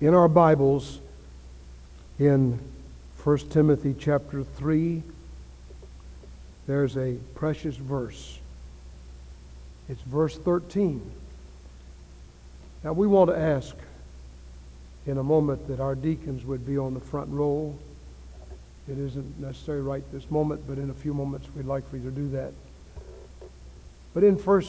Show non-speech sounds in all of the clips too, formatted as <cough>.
In our Bibles, in 1 Timothy chapter 3, there's a precious verse. It's verse 13. Now, we want to ask in a moment that our deacons would be on the front row. It isn't necessary right this moment, but in a few moments we'd like for you to do that. But in 1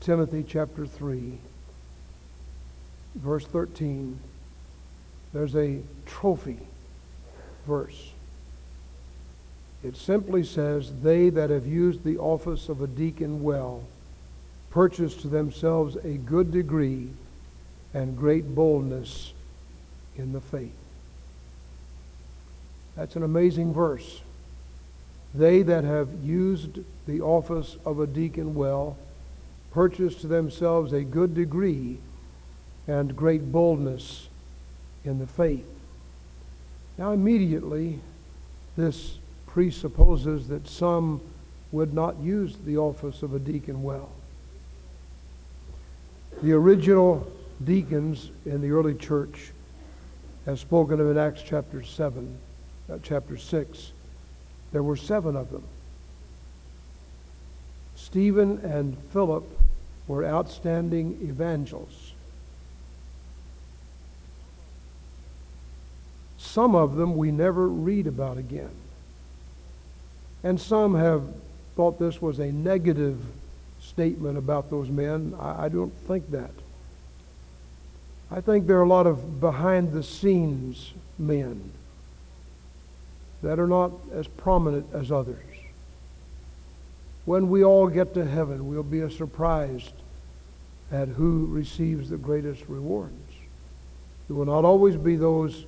Timothy chapter 3, verse 13, there's a trophy verse. It simply says, They that have used the office of a deacon well purchase to themselves a good degree and great boldness in the faith. That's an amazing verse. They that have used the office of a deacon well purchase to themselves a good degree and great boldness in the faith. Now, immediately, this presupposes that some would not use the office of a deacon well. The original deacons in the early church, as spoken of in Acts chapter 7, uh, chapter 6, there were seven of them. Stephen and Philip were outstanding evangelists. Some of them we never read about again. And some have thought this was a negative statement about those men. I, I don't think that. I think there are a lot of behind the scenes men that are not as prominent as others. When we all get to heaven, we'll be surprised at who receives the greatest rewards. It will not always be those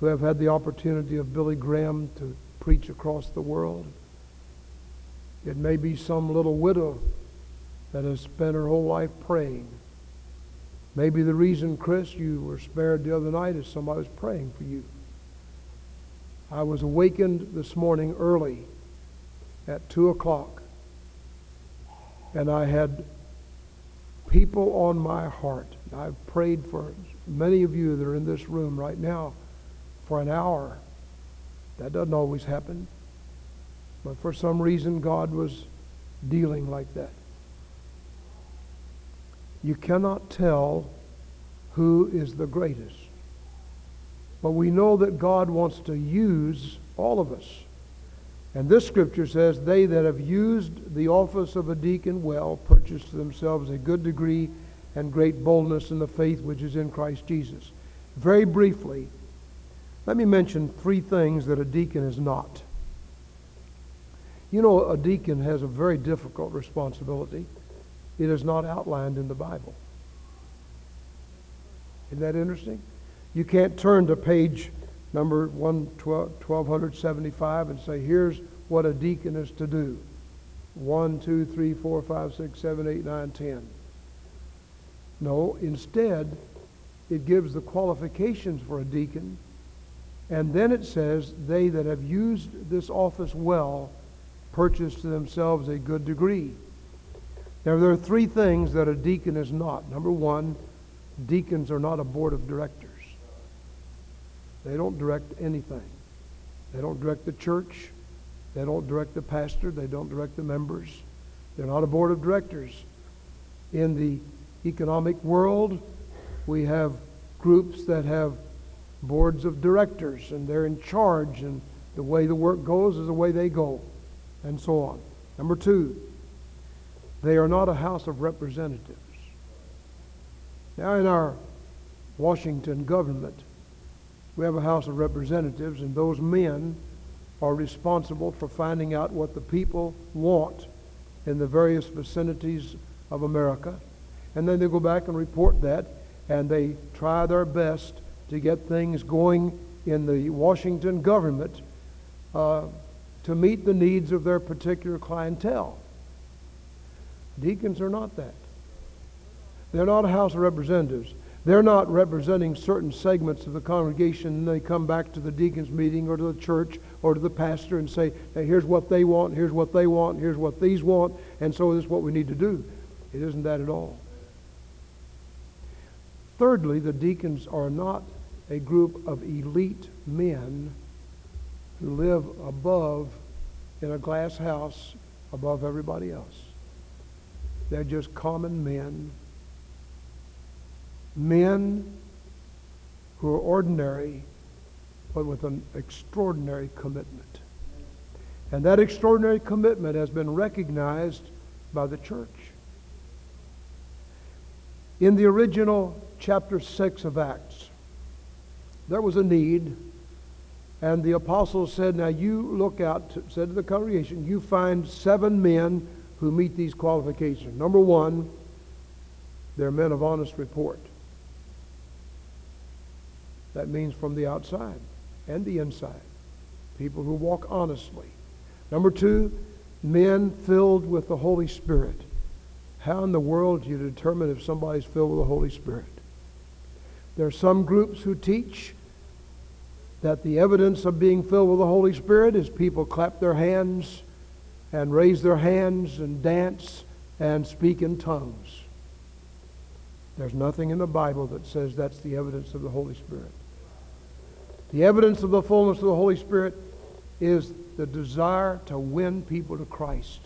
who have had the opportunity of Billy Graham to preach across the world. It may be some little widow that has spent her whole life praying. Maybe the reason, Chris, you were spared the other night is somebody was praying for you. I was awakened this morning early at 2 o'clock, and I had people on my heart. I've prayed for many of you that are in this room right now for an hour. That doesn't always happen. But for some reason, God was dealing like that. You cannot tell who is the greatest. But we know that God wants to use all of us. And this scripture says, They that have used the office of a deacon well purchase themselves a good degree and great boldness in the faith which is in Christ Jesus. Very briefly, let me mention three things that a deacon is not. You know, a deacon has a very difficult responsibility. It is not outlined in the Bible. Isn't that interesting? You can't turn to page number 1275 and say, here's what a deacon is to do. 1, 2, 3, 4, 5, 6, 7, 8, 9, 10. No, instead, it gives the qualifications for a deacon, and then it says, they that have used this office well purchase to themselves a good degree. Now, there are three things that a deacon is not. Number one, deacons are not a board of directors. They don't direct anything. They don't direct the church. They don't direct the pastor. They don't direct the members. They're not a board of directors. In the economic world, we have groups that have boards of directors, and they're in charge, and the way the work goes is the way they go, and so on. Number two, they are not a house of representatives. Now, in our Washington government, we have a House of Representatives, and those men are responsible for finding out what the people want in the various vicinities of America. And then they go back and report that, and they try their best to get things going in the Washington government uh, to meet the needs of their particular clientele. Deacons are not that. They're not a House of Representatives. They're not representing certain segments of the congregation they come back to the deacon's meeting or to the church or to the pastor and say, hey, here's what they want, here's what they want, here's what these want, and so this is what we need to do. It isn't that at all. Thirdly, the deacons are not a group of elite men who live above in a glass house above everybody else. They're just common men. Men who are ordinary, but with an extraordinary commitment. And that extraordinary commitment has been recognized by the church. In the original chapter 6 of Acts, there was a need, and the apostles said, Now you look out, said to the congregation, you find seven men who meet these qualifications. Number one, they're men of honest report. That means from the outside and the inside. People who walk honestly. Number two, men filled with the Holy Spirit. How in the world do you determine if somebody's filled with the Holy Spirit? There are some groups who teach that the evidence of being filled with the Holy Spirit is people clap their hands and raise their hands and dance and speak in tongues. There's nothing in the Bible that says that's the evidence of the Holy Spirit. The evidence of the fullness of the Holy Spirit is the desire to win people to Christ.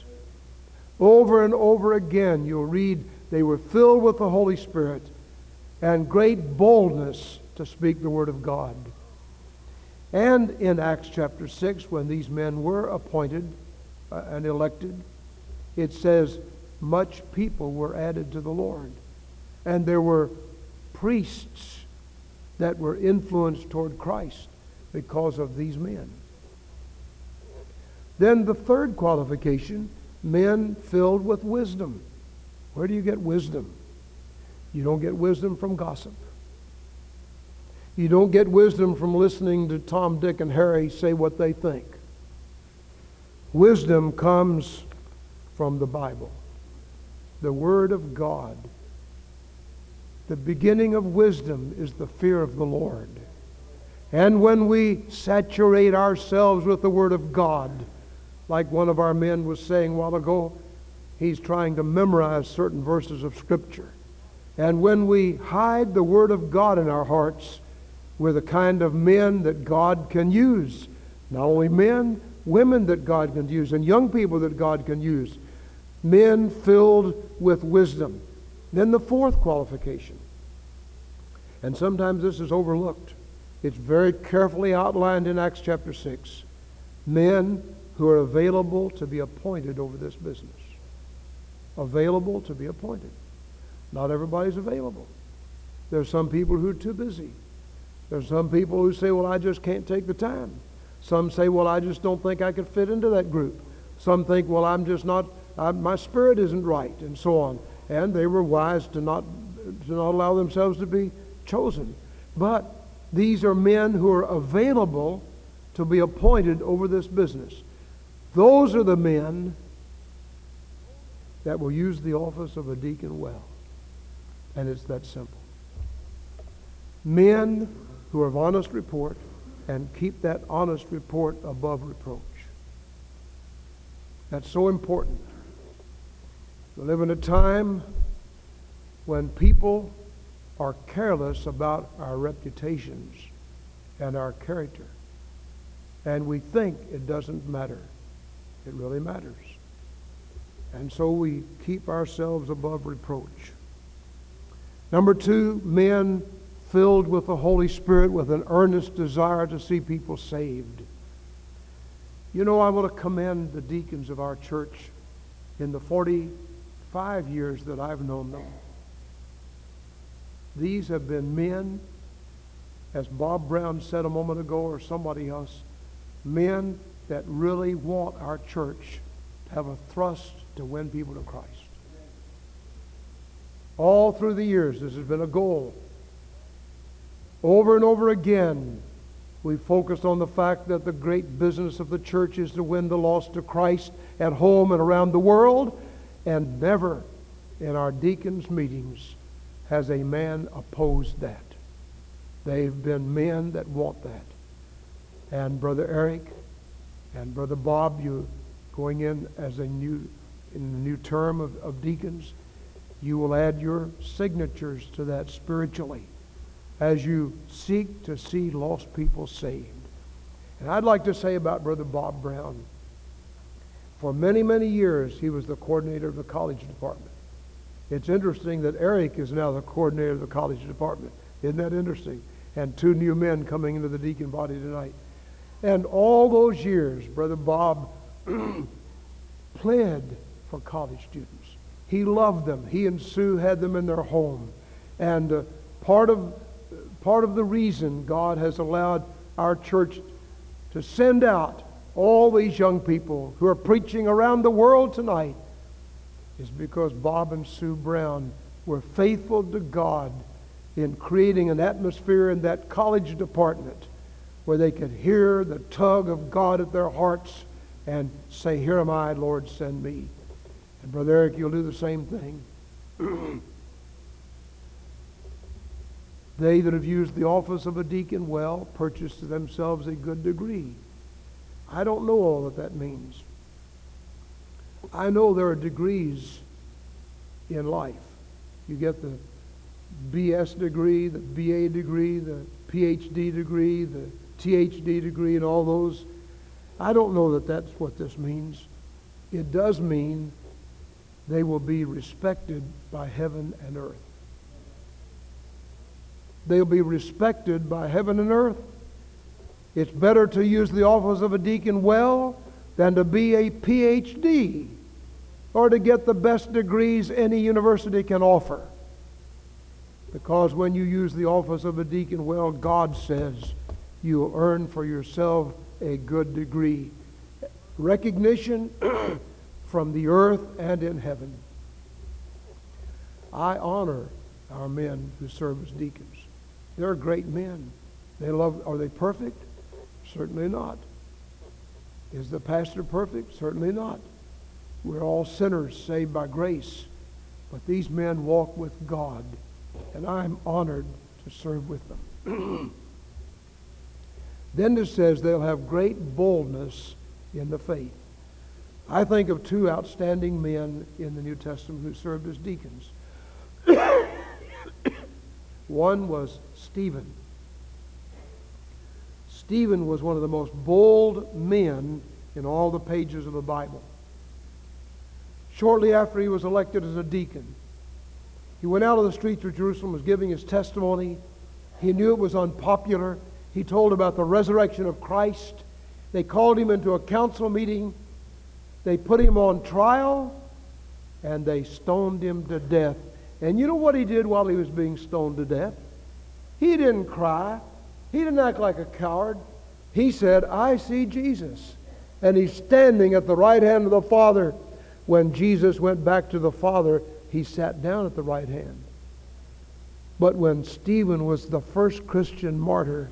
Over and over again, you'll read they were filled with the Holy Spirit and great boldness to speak the Word of God. And in Acts chapter 6, when these men were appointed uh, and elected, it says, much people were added to the Lord. And there were priests that were influenced toward Christ because of these men. Then the third qualification men filled with wisdom. Where do you get wisdom? You don't get wisdom from gossip. You don't get wisdom from listening to Tom, Dick, and Harry say what they think. Wisdom comes from the Bible, the Word of God. The beginning of wisdom is the fear of the Lord. And when we saturate ourselves with the Word of God, like one of our men was saying a while ago, he's trying to memorize certain verses of Scripture. And when we hide the Word of God in our hearts, we're the kind of men that God can use. Not only men, women that God can use, and young people that God can use. Men filled with wisdom. Then the fourth qualification, and sometimes this is overlooked. It's very carefully outlined in Acts chapter 6. Men who are available to be appointed over this business. Available to be appointed. Not everybody's available. There's some people who are too busy. There's some people who say, well, I just can't take the time. Some say, well, I just don't think I could fit into that group. Some think, well, I'm just not, I, my spirit isn't right, and so on. And they were wise to not, to not allow themselves to be chosen. But these are men who are available to be appointed over this business. Those are the men that will use the office of a deacon well. And it's that simple. Men who are of honest report and keep that honest report above reproach. That's so important. We live in a time when people are careless about our reputations and our character. And we think it doesn't matter. It really matters. And so we keep ourselves above reproach. Number two, men filled with the Holy Spirit with an earnest desire to see people saved. You know, I want to commend the deacons of our church in the 45 years that I've known them. These have been men, as Bob Brown said a moment ago, or somebody else, men that really want our church to have a thrust to win people to Christ. All through the years, this has been a goal over and over again, we focused on the fact that the great business of the church is to win the lost to Christ at home and around the world, and never in our deacons' meetings has a man opposed that. They've been men that want that. And Brother Eric and Brother Bob, you going in as a new in the new term of, of deacons, you will add your signatures to that spiritually as you seek to see lost people saved. And I'd like to say about Brother Bob Brown, for many, many years, he was the coordinator of the college department. It's interesting that Eric is now the coordinator of the college department. Isn't that interesting? And two new men coming into the deacon body tonight. And all those years, Brother Bob <clears throat> pled for college students. He loved them. He and Sue had them in their home. And uh, part, of, part of the reason God has allowed our church to send out all these young people who are preaching around the world tonight is because Bob and Sue Brown were faithful to God in creating an atmosphere in that college department where they could hear the tug of God at their hearts and say, Here am I, Lord, send me. And Brother Eric, you'll do the same thing. <clears throat> they that have used the office of a deacon well purchase to themselves a good degree. I don't know all that that means. I know there are degrees in life. You get the BS degree, the BA degree, the PhD degree, the THD degree, and all those. I don't know that that's what this means. It does mean they will be respected by heaven and earth. They'll be respected by heaven and earth. It's better to use the office of a deacon well than to be a PhD or to get the best degrees any university can offer. Because when you use the office of a deacon well, God says you will earn for yourself a good degree. Recognition <clears throat> from the earth and in heaven. I honor our men who serve as deacons. They're great men. They love are they perfect? Certainly not. Is the pastor perfect? Certainly not. We're all sinners saved by grace. But these men walk with God, and I'm honored to serve with them. <clears throat> then it says they'll have great boldness in the faith. I think of two outstanding men in the New Testament who served as deacons. <coughs> One was Stephen. Stephen was one of the most bold men in all the pages of the Bible. Shortly after he was elected as a deacon, he went out of the streets of Jerusalem, was giving his testimony. He knew it was unpopular. He told about the resurrection of Christ. They called him into a council meeting. They put him on trial, and they stoned him to death. And you know what he did while he was being stoned to death? He didn't cry. He didn't act like a coward. He said, I see Jesus. And he's standing at the right hand of the Father. When Jesus went back to the Father, he sat down at the right hand. But when Stephen was the first Christian martyr,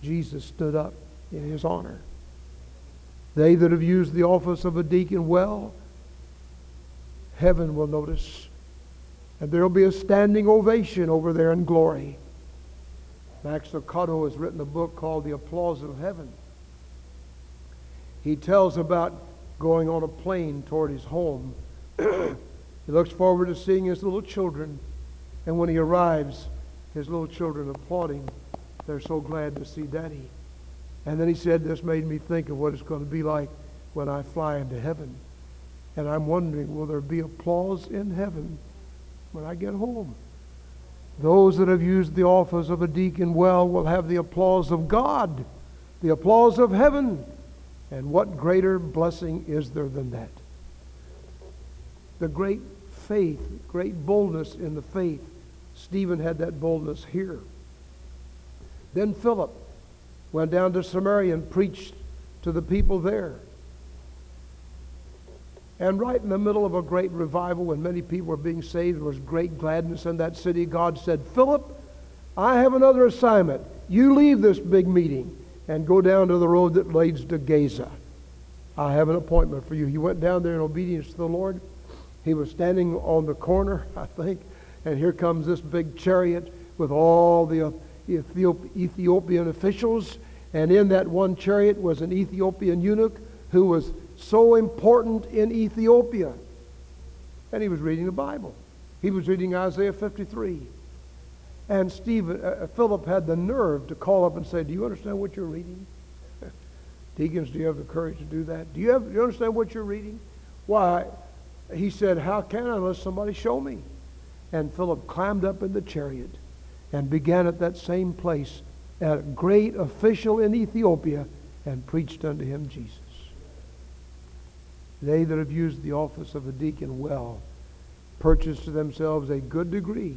Jesus stood up in his honor. They that have used the office of a deacon well, heaven will notice. And there will be a standing ovation over there in glory. Max Lucado has written a book called The Applause of Heaven. He tells about going on a plane toward his home. <clears throat> he looks forward to seeing his little children, and when he arrives, his little children applauding. They're so glad to see Daddy. And then he said, This made me think of what it's going to be like when I fly into heaven. And I'm wondering, will there be applause in heaven when I get home? Those that have used the office of a deacon well will have the applause of God, the applause of heaven. And what greater blessing is there than that? The great faith, great boldness in the faith. Stephen had that boldness here. Then Philip went down to Samaria and preached to the people there. And right in the middle of a great revival, when many people were being saved, there was great gladness in that city. God said, Philip, I have another assignment. You leave this big meeting and go down to the road that leads to Gaza. I have an appointment for you. He went down there in obedience to the Lord. He was standing on the corner, <laughs> I think, and here comes this big chariot with all the Ethiopian officials. And in that one chariot was an Ethiopian eunuch who was so important in Ethiopia. And he was reading the Bible. He was reading Isaiah 53. And Stephen, uh, uh, Philip had the nerve to call up and say, Do you understand what you're reading? <laughs> Deacons, do you have the courage to do that? Do you, have, do you understand what you're reading? Why, he said, How can I unless somebody show me? And Philip climbed up in the chariot and began at that same place, a great official in Ethiopia, and preached unto him Jesus. They that have used the office of a deacon well purchase to themselves a good degree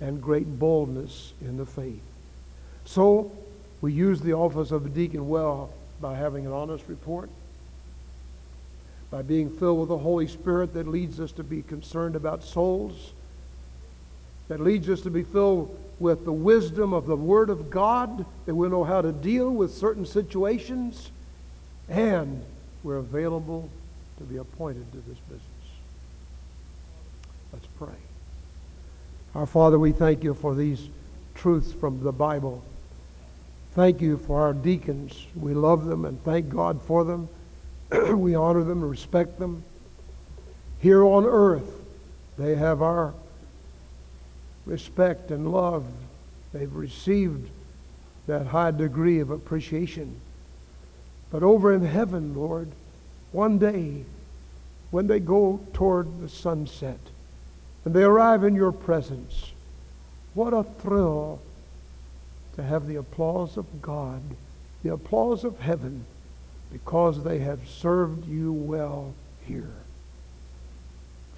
and great boldness in the faith. So, we use the office of a deacon well by having an honest report, by being filled with the Holy Spirit that leads us to be concerned about souls, that leads us to be filled with the wisdom of the Word of God, that we know how to deal with certain situations, and we're available to be appointed to this business. Let's pray. Our Father, we thank you for these truths from the Bible. Thank you for our deacons. We love them and thank God for them. <clears throat> we honor them and respect them. Here on earth, they have our respect and love. They've received that high degree of appreciation. But over in heaven, Lord, one day, when they go toward the sunset and they arrive in your presence, what a thrill to have the applause of God, the applause of heaven, because they have served you well here.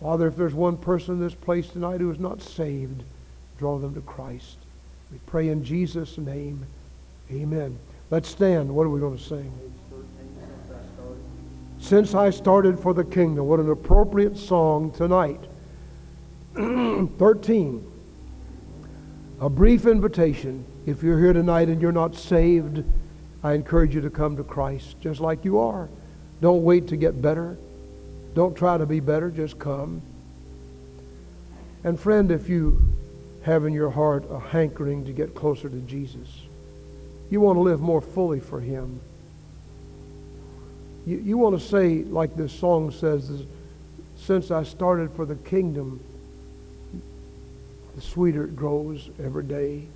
Father, if there's one person in this place tonight who is not saved, draw them to Christ. We pray in Jesus' name. Amen. Let's stand. What are we going to sing? Since I started for the kingdom. What an appropriate song tonight. <clears throat> 13. A brief invitation. If you're here tonight and you're not saved, I encourage you to come to Christ just like you are. Don't wait to get better. Don't try to be better. Just come. And friend, if you have in your heart a hankering to get closer to Jesus, you want to live more fully for Him. You, you want to say, like this song says, since I started for the kingdom, the sweeter it grows every day,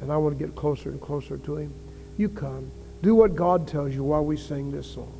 and I want to get closer and closer to Him. You come. Do what God tells you while we sing this song.